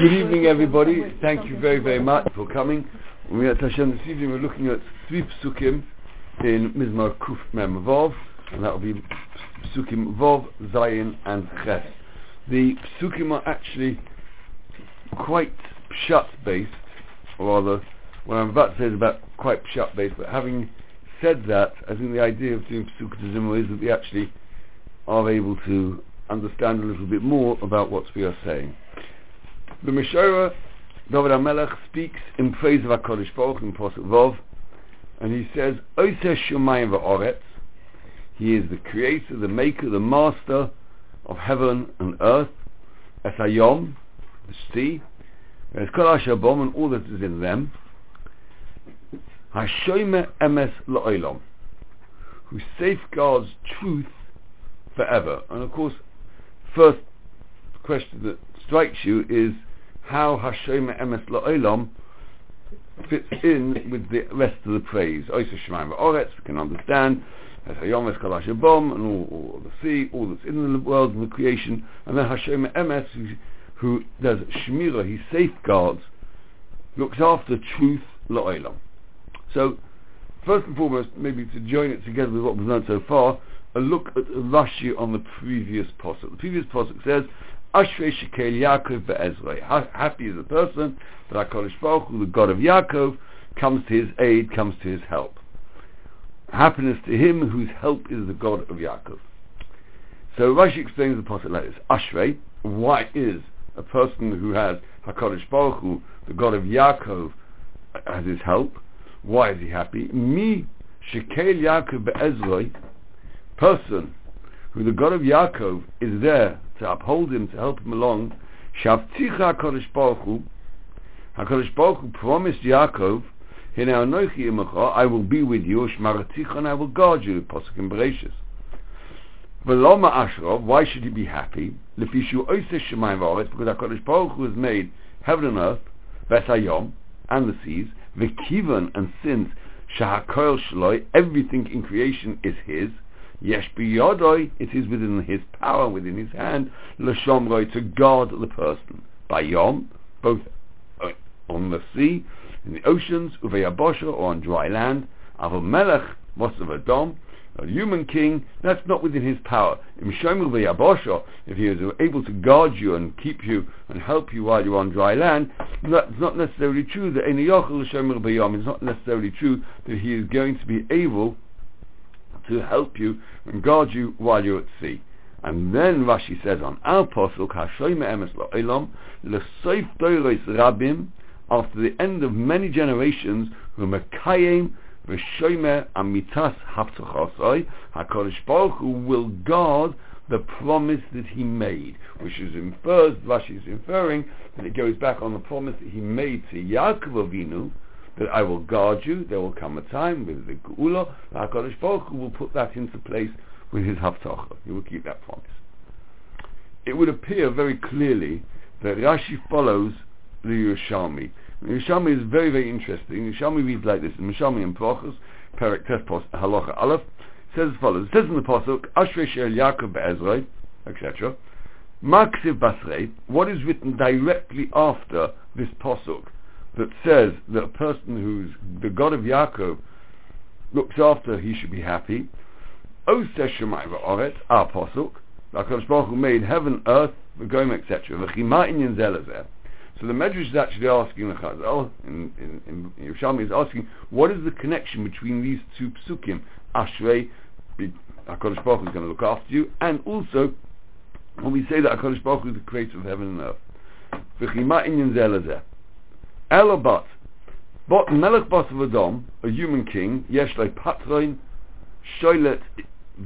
Good evening, everybody. Thank you very, very much for coming. We at Hashem this evening. We're looking at three psukim in Mizmar Kuf Mem Vov, and that will be psukim Vov, Zayin, and Ches. The psukim are actually quite pshat based, or rather, what I'm about to say is about quite pshat based. But having said that, I think the idea of doing psukim is that we actually are able to understand a little bit more about what we are saying. The Mishora, David HaMelech, speaks in praise of HaKadosh Baruch in Pasuk Vov, and he says, Oiseh Shemayim V'Oretz, he is the creator, the maker, the master of heaven and earth, Es Hayom, the sea, Es Kol Ashabom, and all that is in them, Hashoime Emes La'olam, who safeguards truth forever. And of course, first question that strikes you is how Hashem Emes La'olam fits in with the rest of the praise. Oisa Shemaim Oretz, we can understand, as Hayom Es Kalash Bom, and all, all, the sea, all that's in the world and the creation, and then Hashem Emes, who, who does Shemira, he safeguards, looks after truth La'olam. So, first and foremost, maybe to join it together with what we've learned so far, a look at Rashi on the previous posuk. The previous posuk says, Ashrei Shekel Yaakov be'ezrei. Happy is a person that HaKadosh Baruch Hu, the God of Yaakov, comes to his aid, comes to his help. Happiness to him whose help is the God of Yaakov. So Rashi explains the posuk like this. Ashrei, why is a person who has HaKadosh Baruch Hu, the God of Yaakov, as his help? Why is he happy? Me, Shekel Yaakov be'ezrei, person the God of Yaakov is there to uphold him, to help him along, Shavticha HaKadosh Baruch Hu, HaKadosh Baruch Hu promised Yaakov, I will be with you, Shmaraticha, and I will guard you, Pasuk in Bereshis. Veloma Ashrov, why should he be happy? Lefishu oiseh shemayim v'aretz, because HaKadosh Baruch Hu has made heaven and earth, Vesayom, and the seas, V'kivan, and since Shahakoil Shaloi, everything in creation is his, Yesh biyodoi, it is within his power, within his hand, l'shomroi, to guard the person. By yom, both on the sea, in the oceans, uveyabosha, or on dry land, avol melech, mosav adom, a human king, that's not within his power. If he is able to guard you and keep you and help you while you're on dry land, that's not necessarily true that it's not necessarily true that he is going to be able to help you and guard you while you're at sea. And then Rashi says on our posuk, Hashoyme emes lo'elam, l'soif doiros rabim, after the end of many generations, who mekayim v'shoyme amitas haftuchosoi, HaKadosh Baruch Hu will guard the promise that he made, which is infers, Rashi is inferring, that it goes back on the promise that he made to Yaakov Avinu, that I will guard you, there will come a time with the Geula, HaKadosh Baruch Hu will put that into place with his Haftacha. He will keep that promise. It would appear very clearly that Rashi follows the Yerushalmi. The Yerushalmi is very, very interesting. The Yerushalmi reads like this, in Yerushalmi and Brochus, Perek Tespos, Halacha Aleph, says as follows, it says in the Pasuk, Ashrei Shel Yaakov Be'ezrei, etc., Maksiv Basrei, what is written directly after this Pasuk, that says that a person who's the God of Yaakov looks after, he should be happy. O Shemai Oret, our posuk, HaKadosh Baruch Hu made heaven, earth, the Gom, etc. So the Medrash is actually asking the Chazal, in, in, in is asking, what is the connection between these two psukim? Ashrei, HaKadosh Baruch Hu is going to look after you, and also, when we say that HaKadosh Baruch Hu is the creator of heaven and earth. Elabat, but Melech Bas Vadom, a human king, yesh like patroin, shoylet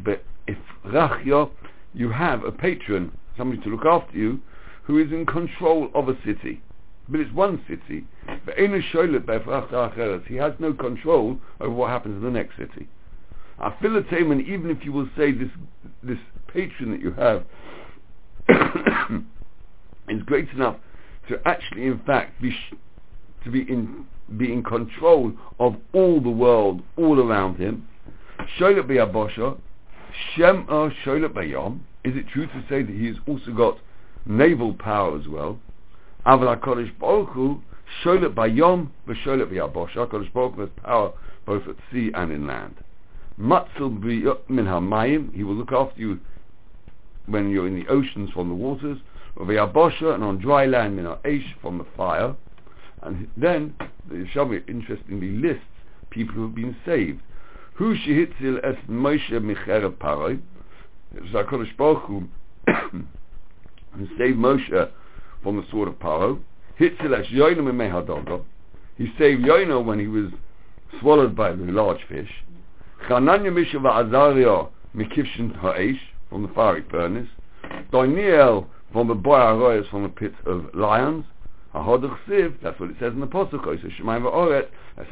be'ifrachya, you have a patron, somebody to look after you, who is in control of a city. But it's one city. He has no control over what happens in the next city. and even if you will say this this patron that you have is great enough to actually, in fact, be to be in be in control of all the world all around him. Sholet b'yabosha, shem sholet b'yom. Is it true to say that he has also got naval power as well? Aval HaKadosh Baruch Hu, Bayom, V'Sholet V'Yabosh. HaKadosh Baruch Hu has power both at sea and in land. Matzil Min HaMayim, He will look after you when you're in the oceans from the waters, V'Yabosha, and on dry land Min HaEsh, from the fire. And then, the Yeshavi interestingly lists people who have been saved. Hu shehitzil es Moshe micheret paroi. It was who saved Moshe from the sword of Paro. Hitzil es Yoina mimei. He saved Yoina when he was swallowed by the large fish. Chananya Misha va'azaria mikivshin ha'esh from the fiery furnace. Daniel from the boy from the pit of lions. Siv, that's what it says in the Apostle. So Shemayim va'oret, that's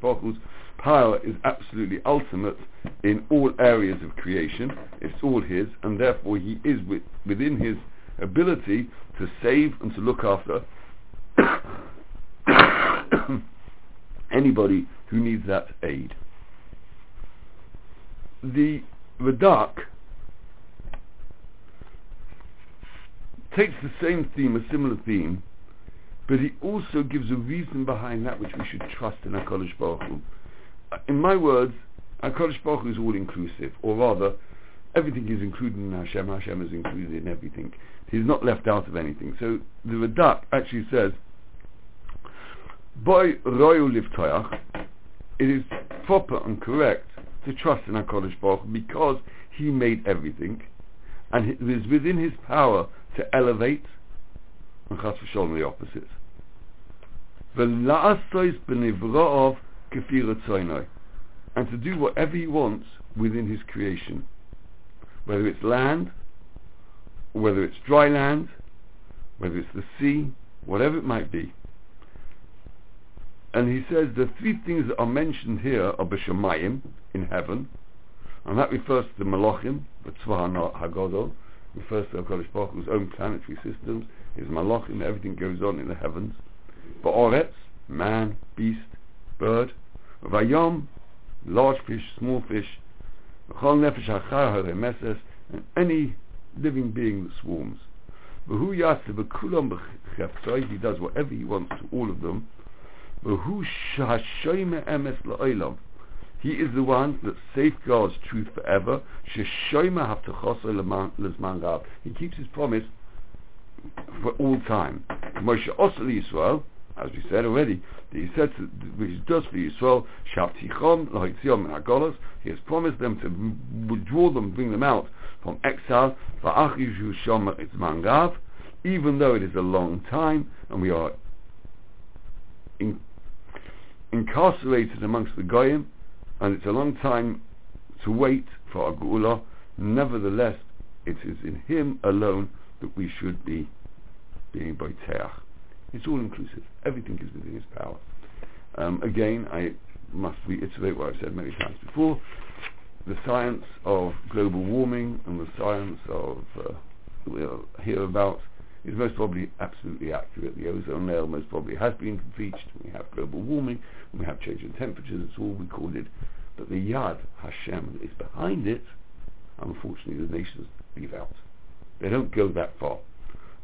Baruch Hu's power is absolutely ultimate in all areas of creation. It's all His, and therefore He is with, within His ability to save and to look after anybody who needs that aid. The Radak takes the same theme, a similar theme, but he also gives a reason behind that which we should trust in HaKadosh Baruch Hu. Uh, In my words, HaKadosh Baruch Hu is all-inclusive, or rather, everything is included in Hashem, Hashem is included in everything. He's not left out of anything. So the Radak actually says, Boy Royal Livtoyach, it is proper and correct to trust in HaKadosh Baruch Hu because He made everything, and it is within His power to elevate, and Chas v'sholom the opposite. V'la'asois b'nivra'ov kefir etzoinoi, and to do whatever He wants within His creation, whether it's land, whether it's dry land, whether it's the sea, whatever it might be. And he says the three things that are mentioned here are b'shamayim, in heaven, and that refers to the Malachim, the Tzvah HaGodol, refers to HaKadosh Baruch Hu's own planetary systems, his Malachim, everything goes on in the heavens. But Ba'oretz, man, beast, bird. Vayom, large fish, small fish. V'chol nefesh hachar haremeses, and any living being that swarms. V'hu yasa v'kulam b'cheftzoi, he does whatever he wants to all of them. V'hu shashoyme emes la'olam, he is the one that safeguards truth forever. He keeps his promise for all time. Moshe also Yisrael, as we said already, he said to, which he does for Yisrael, lahitziom hagolos. He has promised them to withdraw them, bring them out from exile. Va'achishu shoma etzman gav. Even though it is a long time, and we are in, incarcerated amongst the goyim, and it's a long time to wait for our. Nevertheless, it is in Him alone that we should be being Boiteach. It's all inclusive. Everything is within His power. Um, again, I must reiterate what I've said many times before. The science of global warming and the science of uh, we'll hear about is most probably absolutely accurate. The ozone layer most probably has been breached. We have global warming, we have change in temperatures, it's all recorded. But the Yad Hashem is behind it, unfortunately the nations leave out. They don't go that far.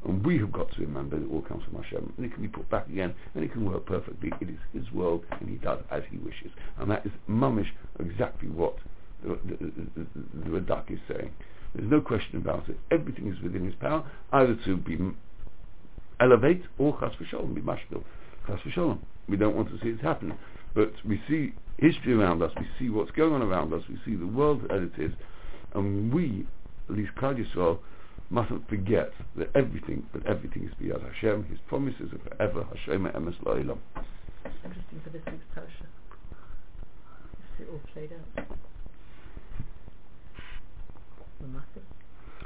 And we have got to remember that it all comes from Hashem, and it can be put back again, and it can work perfectly. It is His world, and He does as He wishes. And that is mummish exactly what the, the, the, the, Radak is saying. There's no question about it. Everything is within his power, either to be elevate or chas v'sholem, be mashbil. Chas v'sholem. We don't want to see it happen. But we see history around us, we see what's going on around us, we see the world as it is, and we, at least Klal Yisrael, mustn't forget that everything, but everything is beyond Hashem, His promises are forever, Hashem emes la'ilam. Interesting for this week's parasha. See it all played out.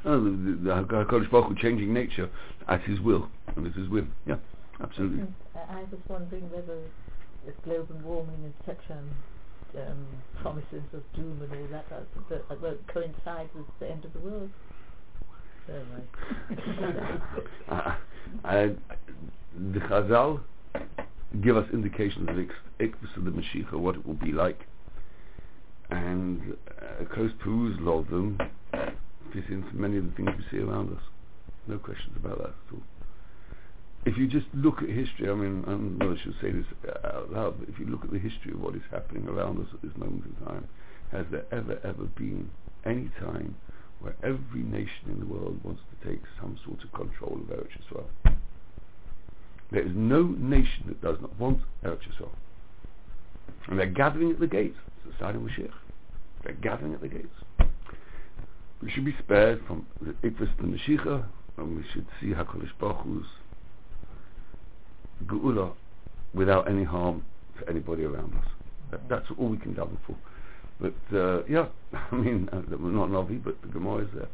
Oh, the, the, the HaKadosh Baruch Hu changing nature at His will, and at His whim. Yeah, absolutely. Mm, I I was wondering whether if global warming and such um, um, promises of doom and all that, that, that, won't coincide with the end of the world. Mind. uh, the Chazal give us indications of Ikvus of the Mashiach, what it will be like, and a close perusal of them fit into many of the things we see around us. No questions about that at all. If you just look at history, I mean, I don't know if I should say this out loud, but if you look at the history of what is happening around us at this moment in time, has there ever, ever been any time where every nation in the world wants to take some sort of control of Eretz Yisrael? There is no nation that does not want Eretz Yisrael. And they're gathering at the gates. It's the sign of Mashiach. They're gathering at the gates. We should be spared from the Ikvis and Mashiach, and we should see HaKadosh Baruch Hu's Geula without any harm to anybody around us. That, that's all we can gather for. But uh, yeah, I mean, uh, not Navi, but the Gemara is there.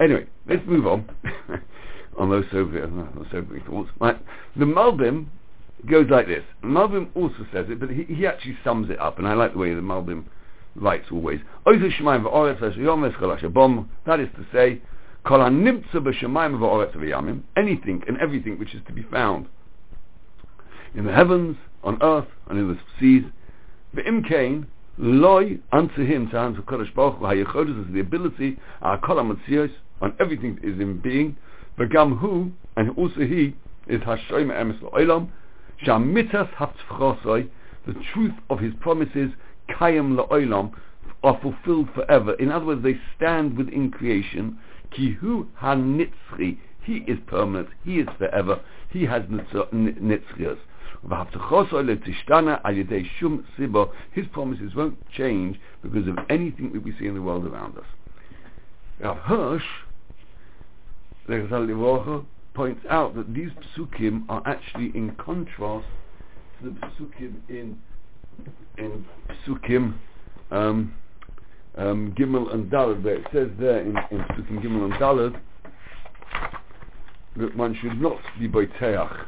Anyway, let's move on. on those sobering, sobering thoughts. Right. The Malbim goes like this. Malbim also says it, but he, he actually sums it up, and I like the way the Malbim writes always. That is to say, anything and everything which is to be found in the heavens, on earth, and in the seas. V'im kain, loy unto him, to unto Kodesh Baruch Hu, hayechodes is the ability, kol on everything is in being, v'gam hu, and also he, is hashoym emes lo'olam, shamitas haftzchosoi, the truth of his promises, kayam lo'olam, are fulfilled forever. In other words, they stand within creation. Kihu hanitzri, he is permanent, he is forever, he has nitzrias. His promises won't change because of anything that we see in the world around us. Now Hirsch, points out that these psukim are actually in contrast to the psukim in in psukim um, um, Gimel and Dalad, where it says there in, in psukim Gimel and Dalad that one should not be by boiteach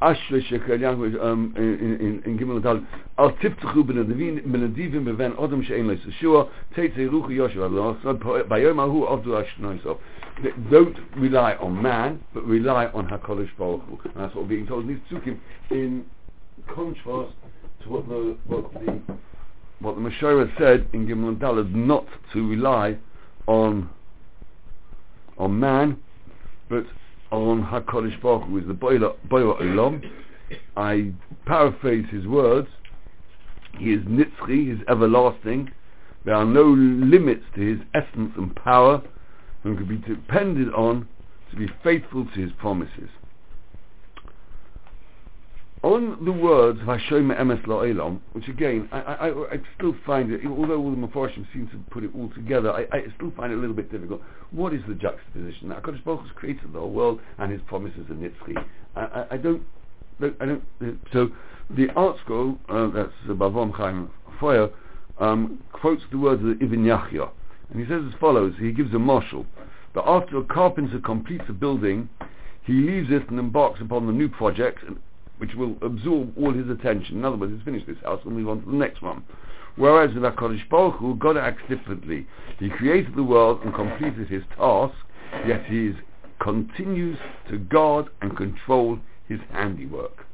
אשרי שקריין in Gimel Tal al tiftchu benadivin benadivim beven odom she'en lo yeshua teitzei ruchu Yoshua bayom ahu avdu ashnoisov don't rely on man but rely on HaKadosh Baruch Hu and that's what we're being told in these psukim in contrast to what the what the what the Meshorah said in Gimel Dalad not to rely on on man but on HaKadosh Baruch Hu is the Boirei Olam. I paraphrase his words. He is Nitzchi, he is everlasting. There are no limits to his essence and power and can be depended on to be faithful to his promises on the words Vashoyma Emes La'olam, which again, I, I, I, still find it, although all the Mepharshim seem to put it all together, I, I, still find it a little bit difficult. What is the juxtaposition? Now, HaKadosh Baruch has created the whole world and his promises are Nitzchi. I, I, don't, I don't, so the ArtScroll, uh, that's Bavom Chaim Feuer, um, quotes the words of Ibn Yahya, and he says as follows, he gives a marshal, that after a carpenter completes a building, he leaves it and embarks upon the new project, and which will absorb all his attention. In other words, he's finished this house and move on to the next one. Whereas with HaKadosh Baruch Hu, God acts differently. He created the world and completed his task, yet he is, continues to guard and control his handiwork.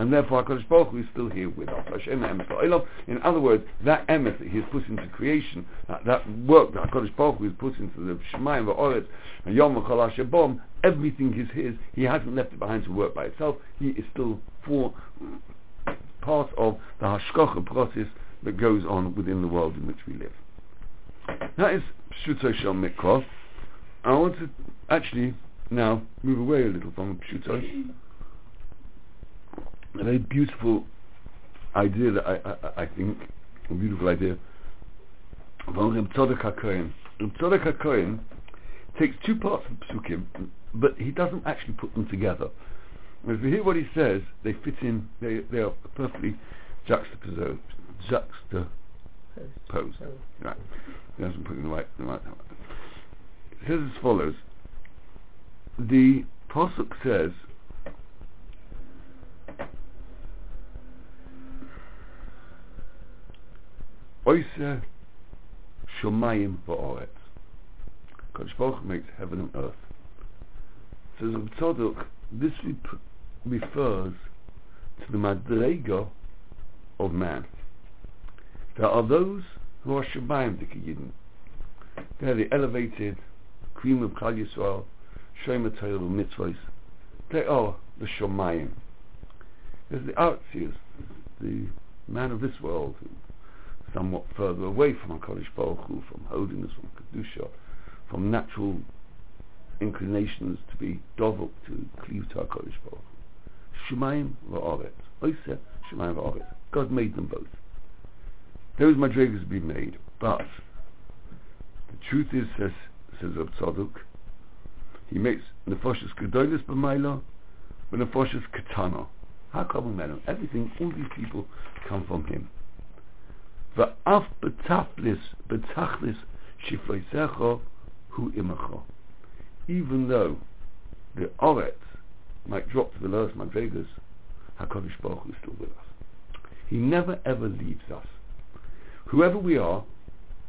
And therefore HaKadosh Baruch Hu is still here with us. In other words, that emet that he has put into creation, that, work that HaKadosh Baruch Hu has put into the Shemayim, the Oretz, and Yom HaKol everything is his. He hasn't left it behind to work by itself. He is still for part of the hashkocha process that goes on within the world in which we live. That is Pshuto Shel Mikra. I want to actually now move away a little from Pshuto. A very beautiful idea that I, I, I think, a beautiful idea, von Reb Tzodek HaKohen. Reb Tzodek HaKohen takes two parts of Psukim, but he doesn't actually put them together. If you hear what he says, they fit in, they, they are perfectly juxtaposed. Juxtaposed. Right. He doesn't put in the right, the right It says as follows. The Pasuk says, Oise Shomayim Va'oretz. Kodesh Baruch makes heaven and earth. Says Tzadok, this refers to the Madrega of man. There are those who are Shabbayim Yidden. They are the elevated cream of Klal Yisrael, Shema Torah Mitzvahs, say, oh, the Shomayim. There's the Artzius, the man of this world, somewhat further away from HaKadosh Baruch Hu, from holiness, from Kedusha, from natural inclinations to be dovok, to cleave to HaKadosh Baruch Hu. Shemayim va'aretz. Oiseh Shemayim va'aretz. God made them both. Those madrigas be made, but the truth is, says, says Rab Tzadok, he makes nefoshes gedolis b'mayla, but nefoshes katana. How come man? Everything, all these people come from him. Va'af betaflis betachlis shifloisecho hu imacho. Even though the oretz might drop to the lowest madrigas, Hakadosh Baruch Hu is still with us. He never ever leaves us. Whoever we are,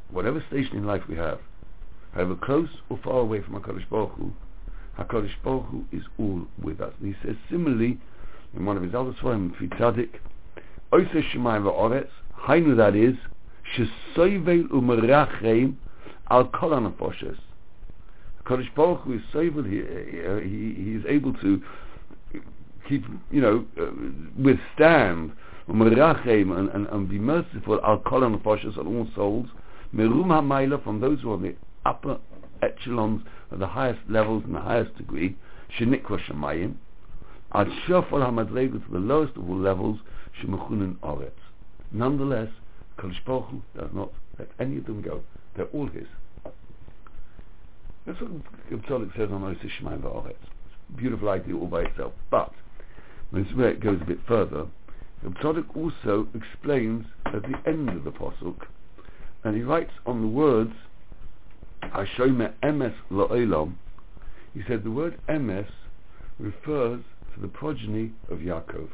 whatever station in life we have, however close or far away from HaKadosh Baruch Hu, HaKadosh Baruch Hu is all with us. And he says similarly in one of his other Svarim, Tzadik, Oise Shemayim Va'oretz, Hainu that is, Shesoivel Umerachem Al Kol HaNefoshes. HaKadosh Baruch Hu is soivel, he, he, he is able to keep, you know, uh, withstand Umerachem and, and, and be merciful Al Kol HaNefoshes on all souls, Merum HaMaila from those who are the upper echelons of the highest levels and the highest degree, Shenikra Shemayim, Ad Shofal HaMadrega to the lowest of all levels, Shemechunin Oretz. Nonetheless, Baruch does not let any of them go. They're all his. That's what Rav Tzadok says on Oseh Shemayim Va'oretz. Beautiful idea all by itself. But, this is where it goes a bit further, Rav Tzadok also explains at the end of the Pasuk, and he writes on the words, Hashomer Emes La'olam, he said the word Emes refers to the progeny of Yaakov.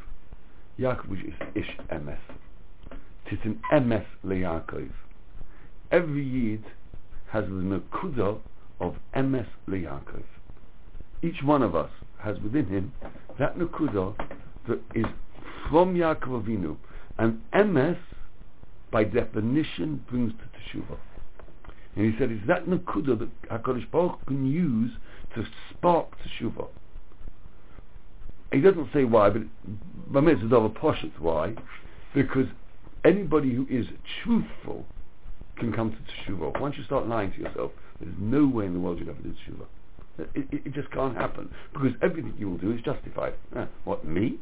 Yaakov, which is Ish Emes. It's an Emes LeYaakov. Every Yid has the Nakuda of Emes LeYaakov. Each one of us has within him that Nakuda that is from Yaakov Avinu. And Emes, by definition, brings to Teshuvah. And he said, it's that Nakuda that HaKadosh Baruch can use to spark Teshuvah. He doesn't say why, but by mitzvah of poshut why, because anybody who is truthful can come to teshuva. Once you start lying to yourself, there's no way in the world you'll ever do teshuva. It, it, it, just can't happen because everything you will do is justified. What me?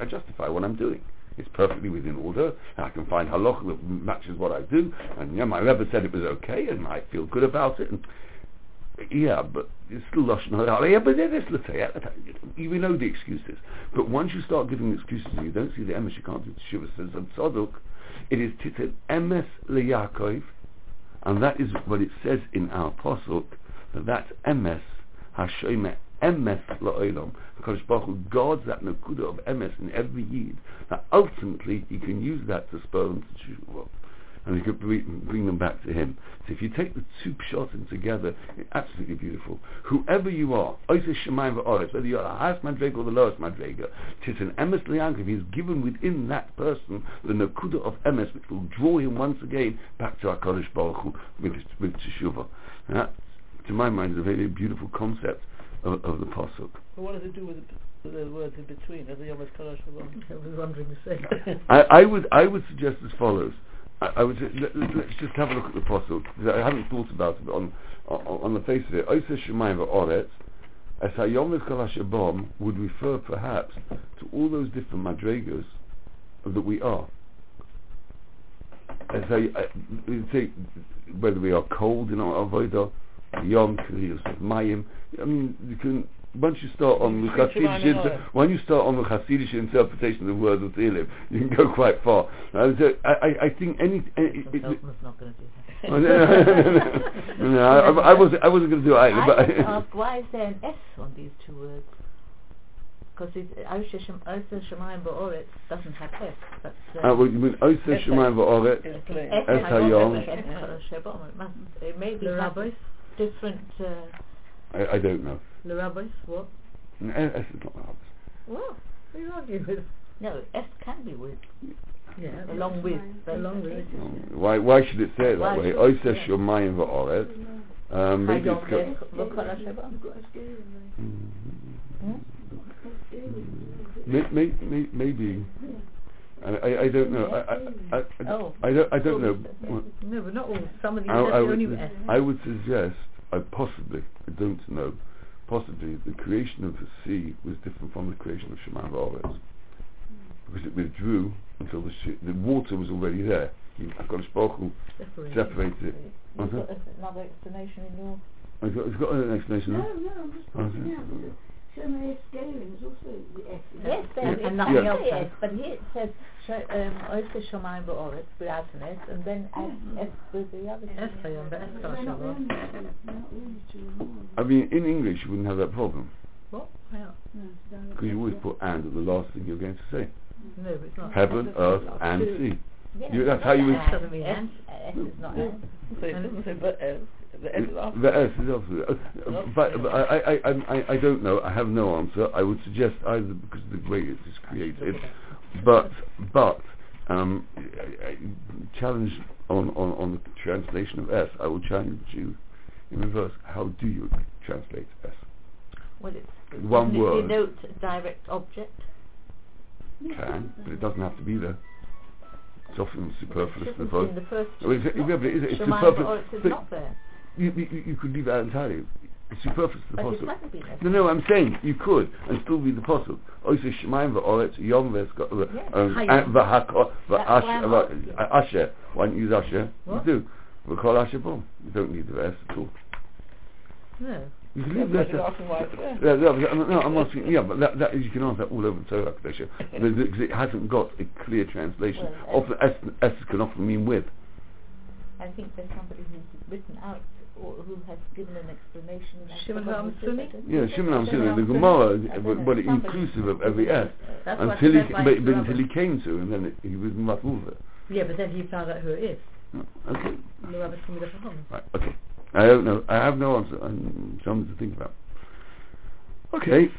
I justify what I'm doing. It's perfectly within order. I can find halach that matches what I do, and my Rebbe said it was okay, and I feel good about it. And yeah, but it's still lashon hara. Yeah, but this, let's say, we know the excuses. But once you start giving excuses and you don't see the emes, you can't do shiva. Says Tzadok, it is titel emes leYaakov, and that is what it says in our pasuk that that's emes hashomer emes la'olam. Because Baruch Hu guards that nakuda of emes in every yid. That ultimately he can use that to spur them to tshuva and he could bring them back to him. So if you take the two pshatim together, it's absolutely beautiful. Whoever you are, Oiseh Shemayim Va'oretz, whether you're the highest madrega or the lowest madrega, tis an emes liyankov, he's given within that person the nakuda of emes, which will draw him once again back to HaKadosh Baruch Hu with, with Teshuvah. And that, to my mind, is a very beautiful concept of, of the Pasuk. But what does it do with the, with the words in between? Are they almost Kadosh I was wondering the same. I, I would I would suggest as follows. I, I would let, us just have a look at the Pasuk. I haven't thought about it on on, on the face of it. Oiseh Shemayim Va'oretz, as Hayom V'Kol would refer perhaps to all those different madrigas that we are. As I, I say, whether we are cold in our avodah, Yom Mayim. I mean, you can once you start on the Hasidic, inter- when you start on the Hasidic interpretation of the words of Tehillim, you can go quite far. Uh, so I, I, I think any. any it, it, not going to do that. no, no, no, I, I, wasn't. I wasn't going to do it either. I but ask why is there an S on these two words? Because Oiseh Shemayim Ba'oretz doesn't have S. That's, uh, uh, well, you mean Oiseh Shemayim Va'oretz? It's plain. S Es Hayom. It must. May be The have rabbis? different. I, I don't know. The rabbis, what? No, S S is not Arabs. well, What Who are you arguing with? no, S can be with Yeah. along with. but- Along with. No. Why? Why should it say it that way? should it Oiseh say? Shemayim Va'oretz. Um, maybe Hayom it's. co- V'Kol HaShabbat. Mhm. Hmm? May, may, may, maybe. I, I, I don't know. I, I, I, I, Oh. I don't, I don't know. No, but not all. Some of the I, I, are would, only S. I would suggest, I possibly, I don't know, possibly the creation of the sea was different from the creation of Shema V'Aretz. Because it withdrew until the, sh- the water was already there. HaKadosh Baruch Hu Separated. separated it. You've Okay. got uh-huh. another explanation in your... It's got, it's got an explanation. No, no, I'm just uh-huh. pointing out that Shema Escaling is also the Yes, it. And- I nothing else yes, but here it says sh- um, Oiseh Shomayim Ba'oretz without and then S, S with the other S thing. Hayom, but S They're Kalash not the Shabbat. only two. They're not the only two in I mean, in English you wouldn't have that problem. What? No, Because you always put and at the last thing you're going to say. No, but it's not. Heaven, earth, and sea. Yeah, You- that's how you would- S, mean S, S. S is not S. So it doesn't say but S. The S is after. The S is after. Uh, But, but I, I, I, I, I don't know. I have no answer. I would suggest either because of the way it is created, but but um, I- I- challenge on, on, on the translation of S. I will challenge you in reverse. How do you translate S? Well, it's, One doesn't it word. denote direct object? Can, but it doesn't have to be there. It's often superfluous. It in the isn't vote. in the first Well, it's- it's not yeah, but it's- there. it's superfluous, Ba'oretz is but- not there. You, you, you could leave it out entirely. It's superfluous to the But it possible. there. No, no, I'm saying you could and still read the apostle. Oiseh Shemaim v'oretz yom v'esco- Yes. um, Hayom. and v'hako- That's why I'm v'ash- asking. v'a- Asher. Why don't you use Asher? What? You do. V'kol Asher bom. You don't need the rest at all. No. You can leave the but rest. you're out. asking why it's there. Yeah, yeah, but- no, I'm asking. Yeah, but that, that is, you can answer that all over the Torah Kodesh, because it hasn't got a clear translation. Well, often S, S can often mean with. I think there's somebody who's written out or who has given an explanation. I've Shimon forgotten who Hamsuni? Yeah, Shimon Shimon Hamsuni, the Gemara, uh, but, but inclusive of every S. Until he, but, but until he came to, and then it, he was mafulva. Yeah, but then he found out who it is. Oh, okay, The rabbi told me that from home. right, okay. I don't know. I have no answer. I'm something to think about. Okay.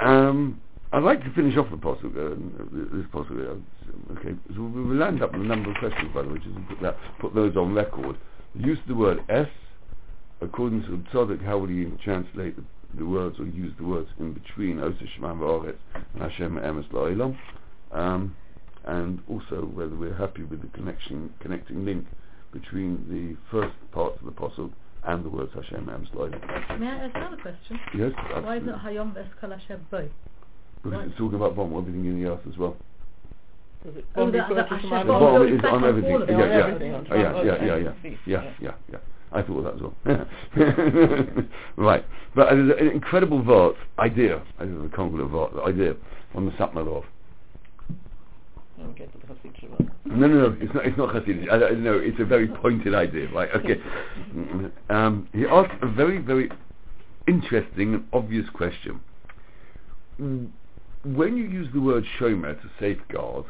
Um, I'd like to finish off the possible, uh, this possible. Uh, okay, so we will land up with a number of questions, by the way, just put, that, put those on record. The use of the word S, according to Tzadok, how would he translate the, the words or use the words in between Osa Shema V'Aretz and Hashem Emes? Um, and also whether we're happy with the connection, connecting link between the first parts of the apostle and the words Hashem Emes La'ilam. May I ask another question? Yes, Why is absolutely. it Hayom Ves Kalash Boy? Because it's talking about bomb, everything in the earth as well. Oh, bomb that- refer that to Hashem Shema The bomb V'Aretz? bomb goes is on on everything. Yeah, yeah. everything, on Oh, yeah, yeah, yeah, yeah, yeah, yeah. yeah, yeah. I thought that as well. right, but there's an incredible vort idea. I don't know the congruent vort idea on the Satmarov. Let me get to the Hasid Shema. No, no, no, it's not. It's not Hasidic. I, I know it's a very pointed idea, right? Okay. um, he asked a very, very interesting and obvious question. When you use the word shomer to safeguard,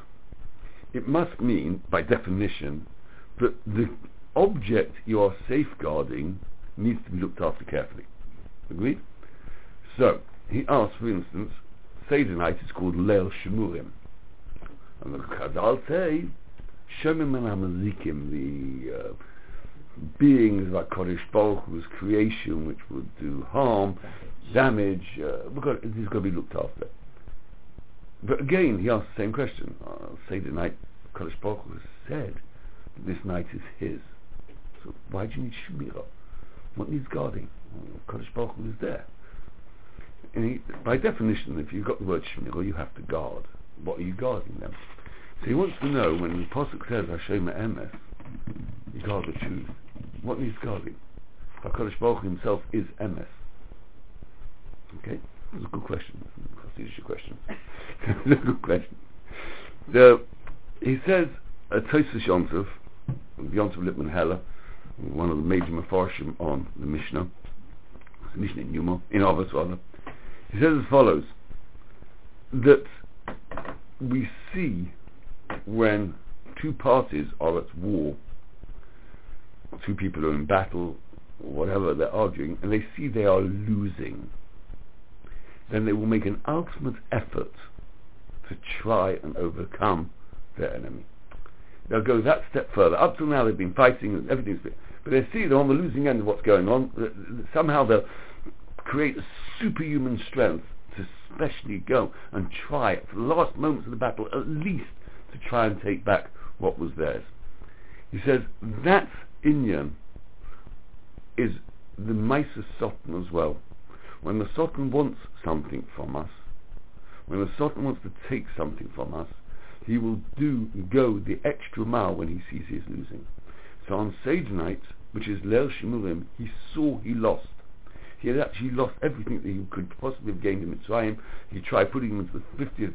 it must mean, by definition, that the object you are safeguarding needs to be looked after carefully. Agreed? So he asked, for instance, Seder night is called Leil Shemurim. And the Chazal say, Shemim and Amazikim, the uh, beings like Kodesh Baruch Hu's creation which would do harm, damage, uh, because it is going to be looked after. But again, he asked the same question. Uh, Seder night, Kodesh Baruch Hu said this night is his. So why do you need Shemira? What needs guarding? Kodesh Baruch Hu is there. He, by definition, if you've got the word Shemira, you have to guard. What are you guarding them? So he wants to know when the Apostle says Hashem Emes, you guard the truth. What needs guarding? HaKadosh Baruch himself is Emes. Okay? That's a good question. That's a question. That's a good question. The, he says, a Tosfos Yontov, Yontov Lippman Heller, one of the major Mefarshim on the Mishnah, Mishnah in Yuma, in Avos rather, he says as follows, that we see when two parties are at war, two people are in battle, whatever they're arguing, and they see they are losing, then they will make an ultimate effort to try and overcome their enemy. They'll go that step further. Up till now they've been fighting and everything's been, but they see they're on the losing end of what's going on. Somehow they'll create a superhuman strength especially go and try for the last moments of the battle at least to try and take back what was theirs. He says that Inyan is the Mises Sotan as well. When the Sotan wants something from us, when the Sotan wants to take something from us, he will do go the extra mile when he sees he's losing. So on Seder night, which is Leil Shemurim, he saw he lost. He had actually lost everything that he could possibly have gained in Mitzrayim. He tried putting him into the 50th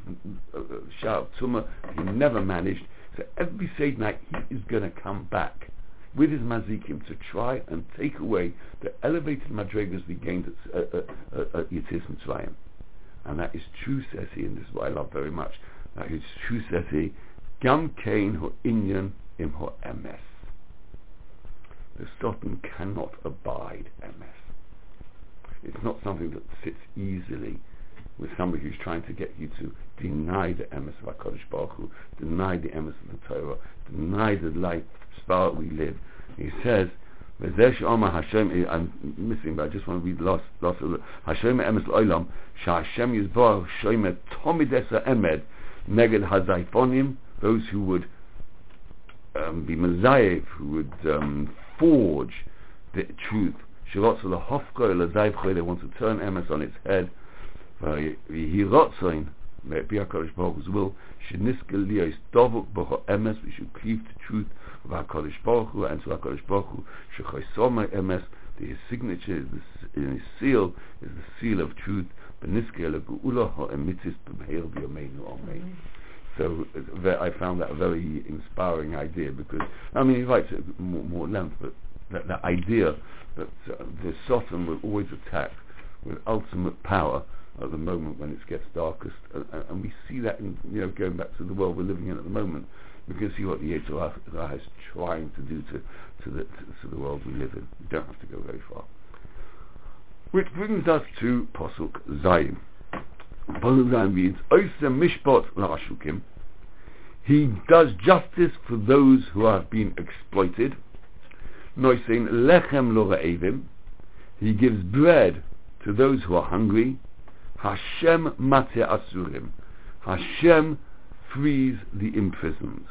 uh, uh, Shah of Tumah. He never managed. So every Seder night he is going to come back with his mazikim to try and take away the elevated madrigas we gained at, uh, uh, uh, at Mitzrayim. And that is true, says he, and this is what I love very much. That is true, says he, Gam Kain ho Inyan im ho emes. The Satan cannot abide emes. It's not something that sits easily with somebody who's trying to get you to deny the emes of HaKadosh Baruch Hu, deny the emes of the Torah, deny the life spar we live. He says, "V'zeh she'omar Hashem." I'm missing, but I just want to read the last. Hashem emes lo'olam she'Hashem yizbar shoyme tomid esa emed neged hazayfonim. Those who would um, be mazayev, who would um, forge the truth. Lahofko lazayvcho. They want to turn emes on its head. V'hirotzoin. May it be HaKadosh Baruch Hu's will. Sheniske liyos dovuk b'cho emes. We should cleave to truth of HaKadosh Baruch Hu and to HaKadosh Baruch Hu. Shechoisoma emes. The, his signature, is the, his seal, is the seal of truth. Beniske legu'ula ha'emitis b'meir b'yomeinu amen. Mm-hmm. So I found that a very inspiring idea because, I mean, he writes it more, more length, but that, that idea that uh, the Satan will always attack with ultimate power at the moment when it gets darkest, uh, and we see that in, you know, going back to the world we're living in at the moment, we can see what the Yetzer Hara is trying to do to, to, the, to, to the world we live in. We don't have to go very far. Which brings us to Posuk Zayin. Posuk Zayin reads, Oisem Mishpot La'ashukim. He does justice for those who have been exploited. Noisein Lechem Lo. He gives bread to those who are hungry. Hashem Mate Asurim. Hashem frees the imprisoned.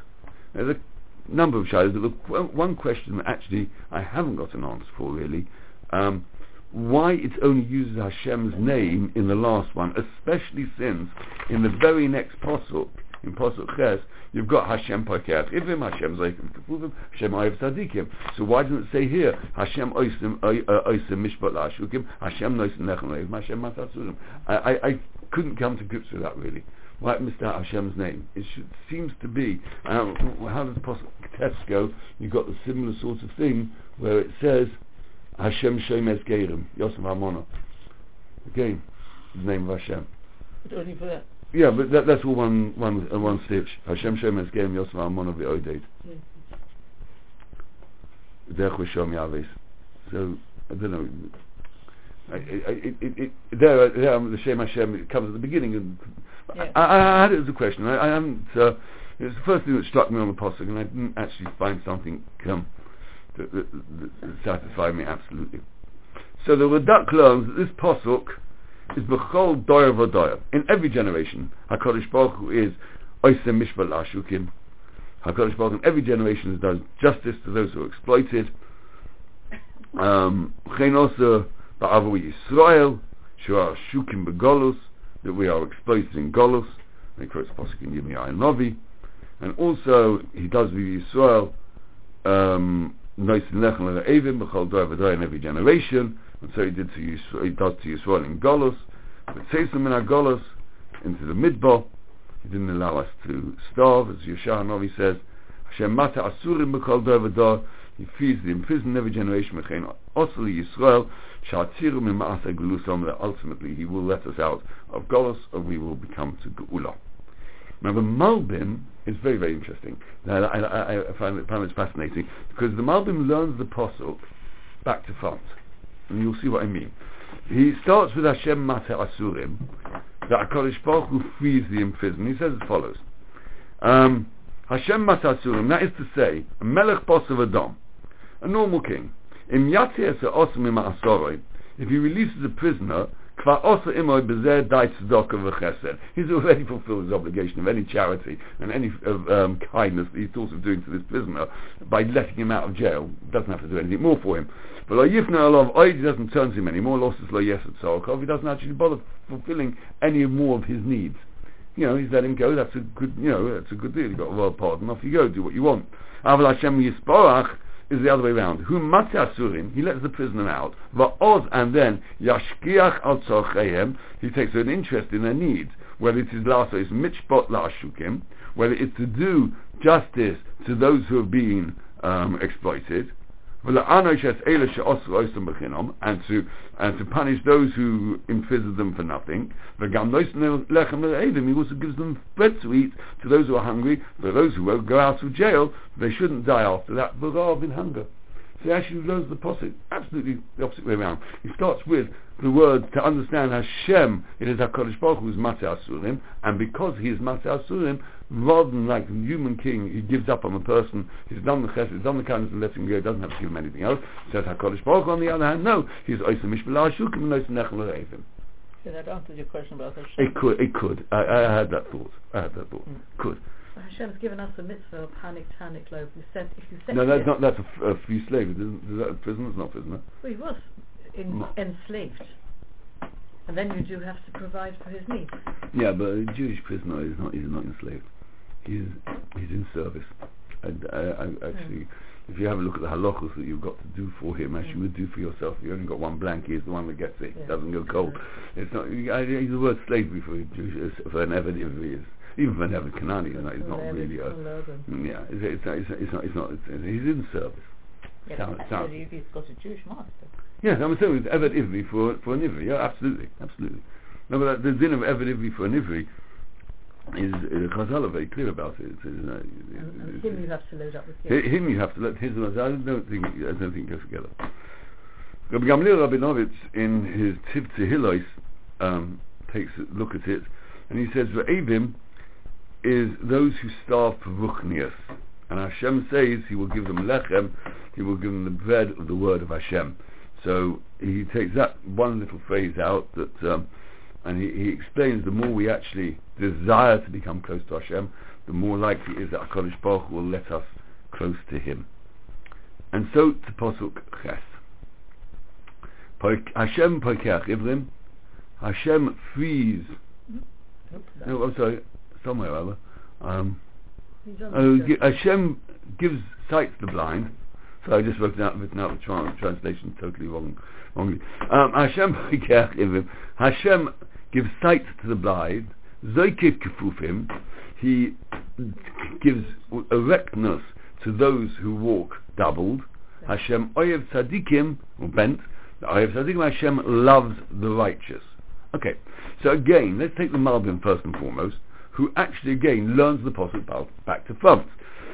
There's a number of shadows. But one question that actually I haven't got an answer for really. Um, why it only uses Hashem's name in the last one, especially since in the very next posuk, in posuk Ches, you've got Hashem Pakeach Ivim, Hashem Zaykim Kefuvim, Hashem Ayev Tzadikim. So why doesn't it say here, Hashem Oisim Oisim Mishpat La'ashukim, Hashem Noisim Nechem Leivim, Hashem Matatzurim? I, couldn't come to grips with that really. Why missed out Hashem's name? It should, seems to be, um, how does posuk Tes go? You've got the similar sort of thing where it says, Hashem Shemes Geirim, Yosef Amona. Again, the name of Hashem. But only for that. Yeah, but that, that's all one one uh, one stitch. Hashem Shemes Geirim, Yosef Amona v'Odeid. Derech V'Shom Yavis. So, I don't know. I, I, it, it, it, there, there, the Shem Hashem it comes at the beginning, and Yeah. I, I, I had it as a question. I, haven't. Uh, it was the first thing that struck me on the posuk, and I didn't actually find something um, that, that, that, satisfied me absolutely. So the Radak learns that this posuk is b'chol doyer v'doyer. In every generation, Hakadosh Baruch Hu is oisem mishpat la'ashukim. Hakadosh Baruch Hu in every generation does justice to those who are exploited. Um, Chen also ba'avu Yisrael shu are shukim begolus that we are exploited in golus. And quotes posuk in Yirmiyah and Novi. And also he does with Yisrael um, in every generation, and so he did to Yisrael, he does to Yisrael in Golos, but them in our Golos into the Midbar. He didn't allow us to starve, as Yeshua Novi says. Hashem Mata Asurim B'chol Dor He feeds the imprisoned every generation. Mechein Osli Yisrael Sha'atzirim in Ma'asa Gelusam. That ultimately he will let us out of Golos, and we will become to Geula. Now the Malbim is very, very interesting. Now, I, I, I find, it, find it fascinating because the Malbim learns the Posuk back to front. And you'll see what I mean. He starts with Hashem Mate Asurim, that HaKadosh Baruch frees the imprisoned. He says as follows. Um, Hashem Mate Asurim, that is to say, a Melech Posav Adam, a normal king. Im If he releases a prisoner, He's already fulfilled his obligation of any charity and any of, um, kindness that he thought of doing to this prisoner by letting him out of jail. Doesn't have to do anything more for him. But yifna alav oid, he doesn't turn to him anymore. Losses lo yesed tzorkov. He doesn't actually bother fulfilling any more of his needs. You know, he's let him go. That's a good, you know, that's a good deal. You've got a royal pardon. Off you go. Do what you want. Aval Hashem yisparach is the other way around. Who matasurim, he lets the prisoner out. Va'oz, and then yashkiach al he takes an interest in their needs. Whether it is lasa it's mitzbot la'ashukim, whether it's to do justice to those who have been um, exploited, and to and to punish those who imprison them for nothing. He also gives them bread to eat to those who are hungry. For those who go out of jail, they shouldn't die after that, but are in hunger. So he actually learns the posset, absolutely the opposite way around. He starts with the word to understand Hashem, it is HaKadosh Baruch Hu is Mate Asurim, and because he is Mate Asurim, rather than like the human king, he gives up on the person, he's done the chesed, he's done the kindness and lets him go, he doesn't have to give him anything else. Says HaKadosh Baruch Hu, on the other hand, no, he's Oisa Mishbelah Shukim and Oisa Nechem L'Reivim. Yeah, that answers your question about Hashem. It could, it could. I, I had that thought. I had that thought. Mm. Could. Hashem's given us a mitzvah of Hanik Tanik Lo. You said if you set No, that's it- not, that's a, a free slave. Is is that a prisoner? It's not a prisoner. Well, he was in, No. enslaved, and then you do have to provide for his needs. Yeah, but a Jewish prisoner is not, he's not enslaved. He's, he's in service. And uh, I, actually, if you have a look at the halachos that you've got to do for him, as you would do for yourself, you only got one blanket, he's the one that gets it, Yeah. doesn't go cold. It's not, I, I use the word slavery for a Jewish, for an is, even for an Eved Kanani, know, it's not really a, it's yeah, it's, it's, not, it's, not, it's not, it's it's, he's in service. Yeah, Sound- sound- he's got a Jewish master. Yeah, I'm saying it's Eved Ivri for, for an Ivri, yeah, absolutely, absolutely. No, but the din of Eved Ivri for an Ivri is, uh, Chazal are very clear about it. It's, it's, uh, And, and him you have to load up with Hi- him you have to let his I don't think I don't think go together. Rabbi Gamliel Rabinovitz in his Tiv Hilois um, takes a look at it and he says Re'evim is those who starve for ruchnias. And Hashem says he will give them lechem, he will give them the bread of the word of Hashem. So he takes that one little phrase out that um, and he, he explains the more we actually desire to become close to Hashem, the more likely it is that HaKadosh Baruch will let us close to Him. And so to Posuk Ches. Hashem Poikeach Ivrim, Hashem frees, no, I'm sorry, somewhere or other, um, oh, Hashem gives sight to the blind. So I just wrote out, written out the tran- translation totally wrong, wrongly. Um, Hashem Hashem gives sight to the blind, Zoikid Kefufim, he gives erectness to those who walk doubled. Hashem Oyev Tzadikim, or bent, Oyev Tzadikim, Hashem loves the righteous. Okay, so again, let's take the Malbim first and foremost, who actually again learns the Paul back to front.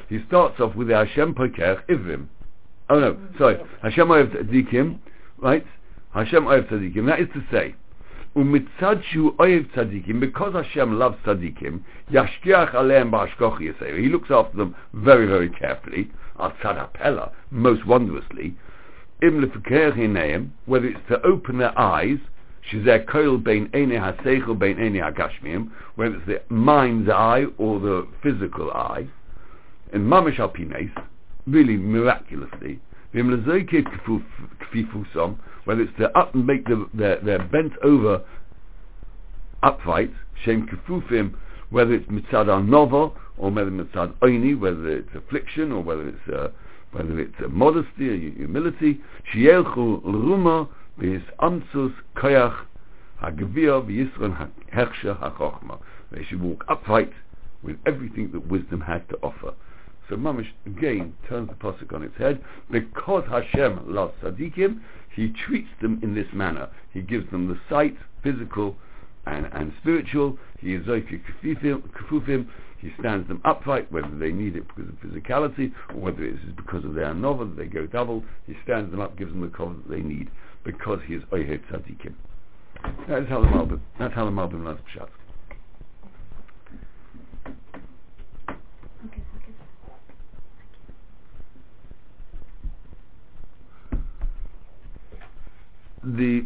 He starts off with the Hashem Poker Ivrim. Oh no, mm-hmm. sorry, Hashem Oyev Tzadikim, right? Hashem Oyev Tzadikim, that is to say, Umitzad shu oyev tzadikim, because Hashem loves tzadikim, yashkiach aleim ba'ashkoch yisei. He looks after them very, very carefully. Al tzadapella, most wondrously. Im hineim, whether it's to open their eyes, shizeh koil bein ene haseichel bein ene hagashmiim, whether it's the mind's eye or the physical eye, and mamish al really miraculously, vim lezoikid kfifusam, whether it's to up and make the, their, their bent over upright, shem kefufim, whether it's mitzad nova or whether mitzad oini, whether it's affliction or whether it's uh, whether it's uh, modesty or hu- humility, shielchu ruma v'yis amtzus koyach hagavir v'yisron hechsha hachochma. They should walk upright with everything that wisdom has to offer. So Mamish again turns the pasuk on its head. Because Hashem loves tzaddikim, He treats them in this manner. He gives them the sight, physical and, and spiritual. He is zoifi kufufim. He stands them upright, whether they need it because of physicality or whether it is because of their novel that they go double. He stands them up, gives them the cover that they need because he is oihet tzaddikim. That is how the Malbim. That's how the Malbim learns Pshat. Okay. the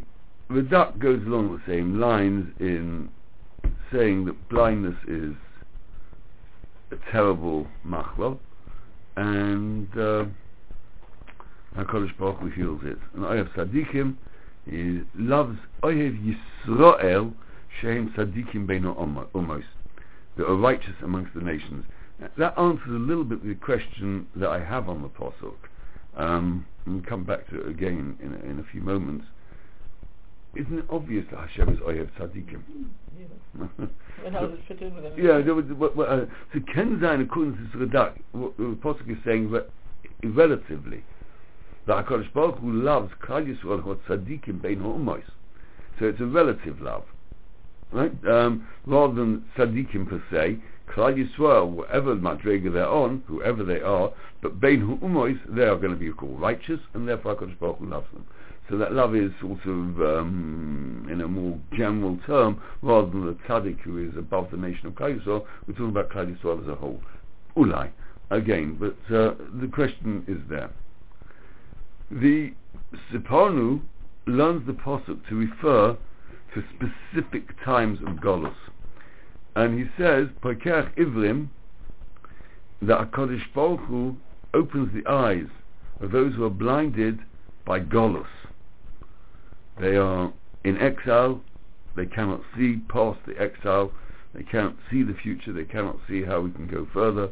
Radak goes along the same lines in saying that blindness is a terrible machlo, and uh, HaKadosh Baruch Hu heals it. And Oyev Sadikim, he loves Oyev Yisrael, Shehem Sadikim Beino Omos, that are righteous amongst the nations. That answers a little bit the question that I have on the Pasuk. Um, and we'll come back to it again in a, in a few moments. Isn't it obvious that Hashem is Oyev Tzadikim? Yeah. And how does it fit in with everything? Yeah, there was, what, what, uh, so Ken Zayin, according to Sradak, what the Pasuk is saying re- relatively, that HaKadosh Baruch Hu loves Klal Yisrael what Tzadikim Bein Ha'umois. So it's a relative love, right? Um, rather than Tzadikim per se, Klal Yisrael, whatever Madrega they're on, whoever they are, but Bein Ha'umois, they are going to be called righteous, and therefore HaKadosh Baruch Hu loves them. So that love is sort of um, in a more general term, rather than the tzaddik who is above the nation of Klal Yisrael. We're talking about Klal Yisrael as a whole. Ulai, again, but uh, the question is there. The Sforno learns the posuk to refer to specific times of Golos, and he says, "Pakeach Ivrim," that Hakadosh Baruch Hu opens the eyes of those who are blinded by Golos. They are in exile, they cannot see past the exile, they cannot see the future, they cannot see how we can go further.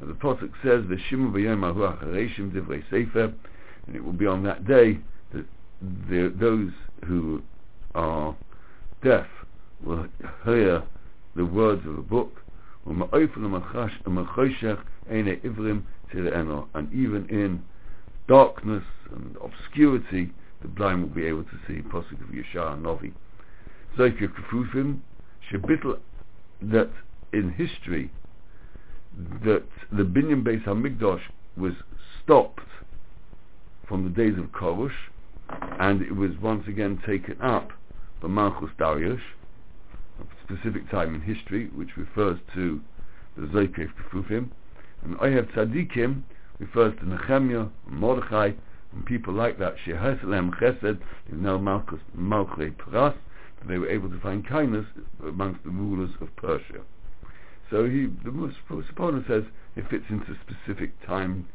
And the Prophet says, "V'shimu v'yom ahu achareshim divrei sefer," and it will be on that day that the, those who are deaf will hear the words of the book, and even in darkness and obscurity, the blind will be able to see Pasuk of Yeshaya Novi. Zoikir Kefufim, Shebitl, that in history, that the Binyan Beis HaMikdash was stopped from the days of Korush, and it was once again taken up by Malchus Darius, a specific time in history, which refers to the Zoikir Kefufim, and Oyev Tzadikim refers to Nehemiah, Mordechai, and people like that. Sheheselem Chesed is now Malchus Malchei Paras. They were able to find kindness amongst the rulers of Persia. So he, the Sforno says, it fits into specific time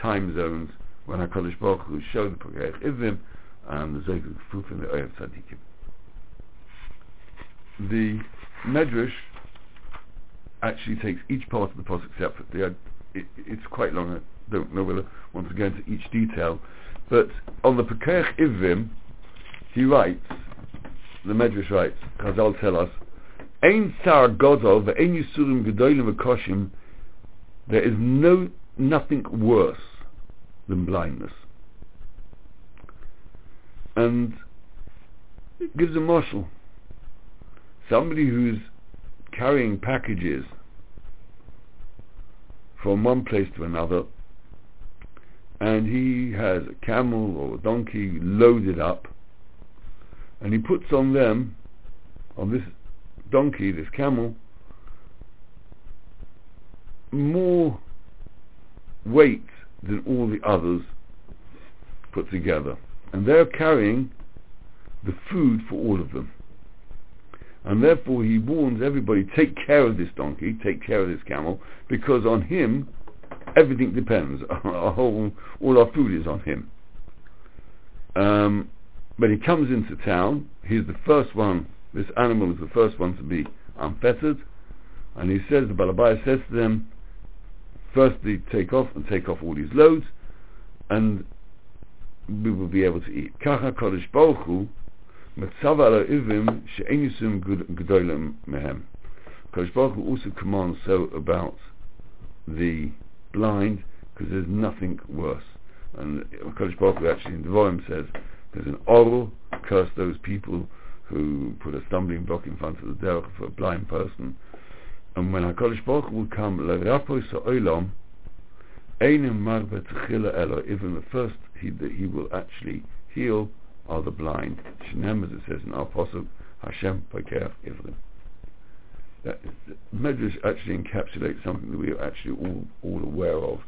time zones when HaKadosh Baruch Hu showed the Pagayach Ivim and um, the Zohar Kufuf and the Oyev Tzadikim. The Medrash actually takes each part of the Pasuk separately. It, it's quite long. I don't know whether I want to go into each detail. But on the Pekech Ivrim, he writes, the Medrash writes, Chazal tell us, Ein Sar Godol ve'ein Yisurim Gedolim v'Koshim, there is no, nothing worse than blindness. And it gives a marshal. Somebody who's carrying packages from one place to another, and he has a camel or a donkey loaded up, and he puts on them, on this donkey, this camel, more weight than all the others put together. And they're carrying the food for all of them. And therefore he warns everybody, take care of this donkey, take care of this camel, because on him everything depends. Our whole, all our food is on him. Um, but he comes into town, he's the first one, this animal is the first one to be unfettered, and he says, the Balabai says to them, firstly take off and take off all these loads, and we will be able to eat. Kacha Kodesh Baruch Hu, Metzav ala Ivim, she'en yisum gedolim mehem. Kodesh Baruch Hu also commands so about the blind, because there's nothing worse. And Kodesh Baruch Hu actually in Devarim says, there's an oral, curse those people who put a stumbling block in front of the derech for a blind person. And when HaKadosh Baruch Hu will come, Le'rapos ha'olam, Einim marbe techila elo, even the first he, that he will actually heal are the blind. Shinem, as it says in our Apostle, Hashem Pakeach Ivrim. That is, Medrash actually encapsulates something that we are actually all, all aware of,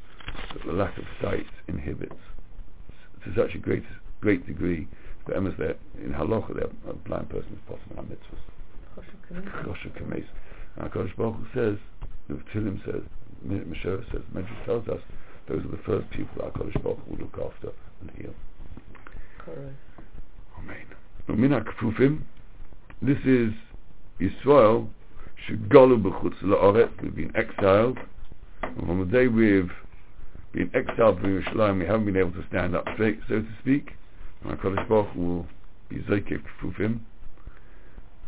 that the lack of sight inhibits to such a great, great degree the emes there in halacha there a blind person is possible on mitzvahs. Choshev kames. And Hakadosh Baruch Hu says, the says, Meshach says, Medrash tells us those are the first people that Hakadosh Baruch Hu will look after and heal. Correct. Amen. Umina Kfufim, this is Israel, Shegolu B'chutz La'oret, we've been exiled, and from the day we've been exiled from Yerushalayim, we haven't been able to stand up straight, so to speak, and HaKadosh Baruch Hu will be Zaykev Kfufim,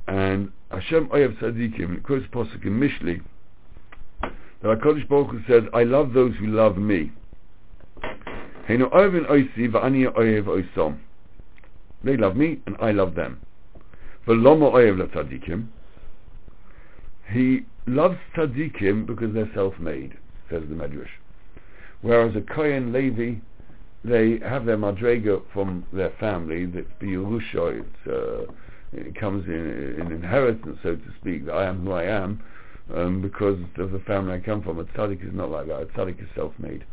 and Hashem Oyev it quotes Posuk in Mishli, that HaKadosh Baruch Hu says, I love those who love me. They love me and I love them. He loves Tzadikim because they're self-made, says the Medrash. Whereas a Kohen Levi, they have their madrega from their family, that's Biyurusha, it's, uh, it comes in, in inheritance, so to speak, that I am who I am, um, because of the family I come from. A tzaddik is not like that. A tzaddik is self-made.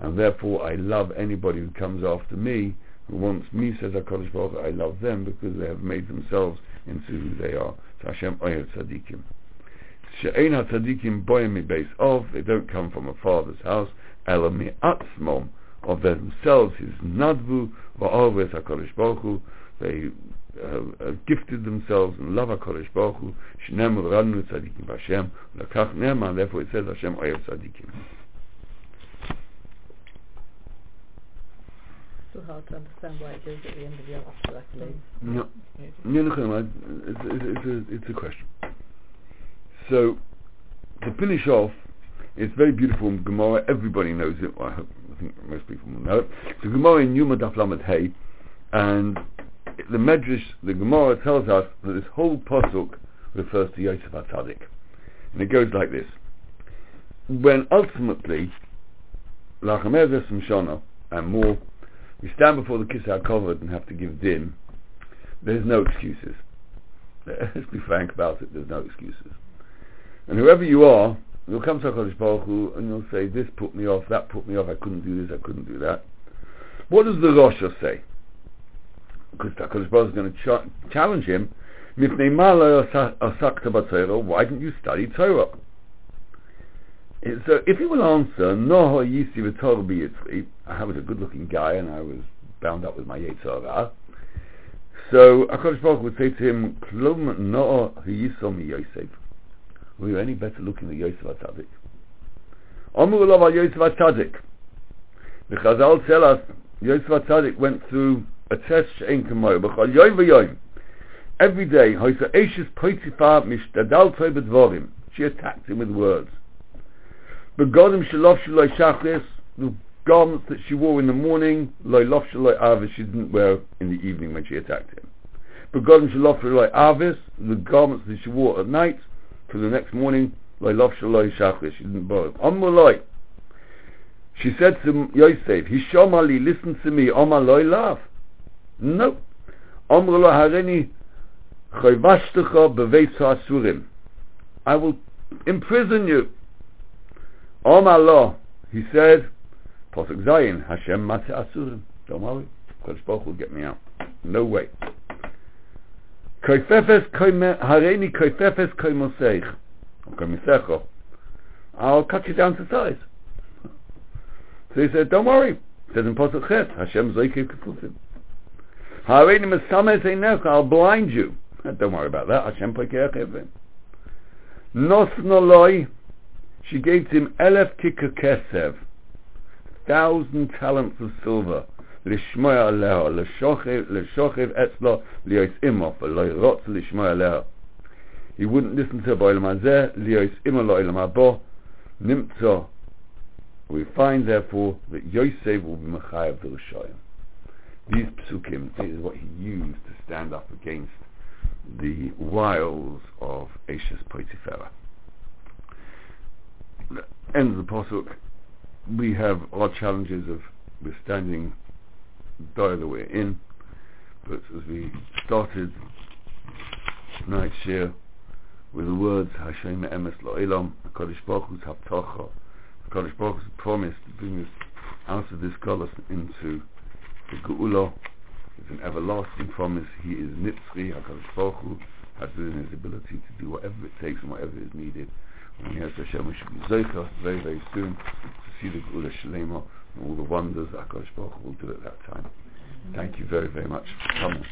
And therefore I love anybody who comes after me, who wants me, says HaKadosh Baruch I love them because they have made themselves into who they are. So Hashem Oyev Tzadikim. She'ein HaTzadikim boyim base of, they don't come from a father's house, ela mi atzmom, of themselves, his nadvu, va'oves HaKadosh Baruch Hu, they uh, uh, gifted themselves and love HaKadosh Baruch Hu, shnem ranu tzadikim b'Hashem, lekach ne'eman, therefore it says Hashem Oyev Tzadikim. So hard to understand why it goes at the end of the other accolades. No. Yeah, look, it's, it's, it's, a, it's a question. So, to finish off, it's very beautiful in Gemara. Everybody knows it. Well, I, hope, I think most people will know it. So Gemara in Yuma Daf Lamed Hey, and the Medrash, the Gemara tells us that this whole pasuk refers to Yosef HaTzadik, and it goes like this: When ultimately, Lachamer Vesem Shana and more, we stand before the Kisei HaKavod and have to give din. There's no excuses. Let's be frank about it. There's no excuses. And whoever you are, you'll come to HaKadosh Baruch Hu and you'll say, this put me off, that put me off, I couldn't do this, I couldn't do that. What does the Rosh say? Because Baruch is going to ch- challenge him, "Mifnei ma lo asakta b'Torah, why didn't you study Torah? So if he will answer, no yisi I was a good looking guy and I was bound up with my Yetzer Hara, so HaKadosh Baruch would say to him, Klum. Were you any better looking than Yosef HaTzadik? Omer Olav Yosef HaTzadik. The Chazal tell us, Yosef HaTzadik went through Every day. She attacked him with words. The garments that she wore in the morning, she didn't wear in the evening when she attacked him. The garments that she wore at night, for the next morning, she didn't borrow. She said to Yosef, Hishomali, listen to me, Omar laugh. No. Omar lo hareni chayvashtecha beveitz ha'asurim. I will imprison you. Omar lo, he said, Posuk Zayin, Hashem Matze Asurim. Don't worry, Kodesh Baruch will get me out. No way. Koifefes Hareni koifefes koimoseich. Or koimisecho. I'll cut you down to size. So he said, don't worry. It says in Posuk Chet, Hashem Zoikiv Kefufim. I'll blind you. Don't worry about that. Hashem Poikeach Evim. Nos Noloi, she gave him elef kikar kesev, thousand talents of silver, lishmoy aleho, leshochev etzlo, liyos imo, v'lo yirotz lishmoy aleho. He wouldn't listen to her by hazeh, liyos imo lo ilam habo, nimtzo. We find therefore that Yosef will be mechayev v'rushoyim. These psukim is what he used to stand up against the wiles of Ashes Potiphar end of the posuk, we have our challenges of withstanding the that we're in. But as we started tonight's share with the words Hashem emes lo'elam, Hakadosh Baruch Hu's haptacha, Hakadosh Baruch promise to bring us out of this galus into Geula, is an everlasting promise. He is Nitzri, HaKadosh Baruch Hu, has within his ability to do whatever it takes and whatever is needed. And yes, Hashem, we should be Zoicha very, very soon to see the Gula Shalema and all the wonders HaKadosh Baruch Hu will do at that time. Thank you very, very much for coming.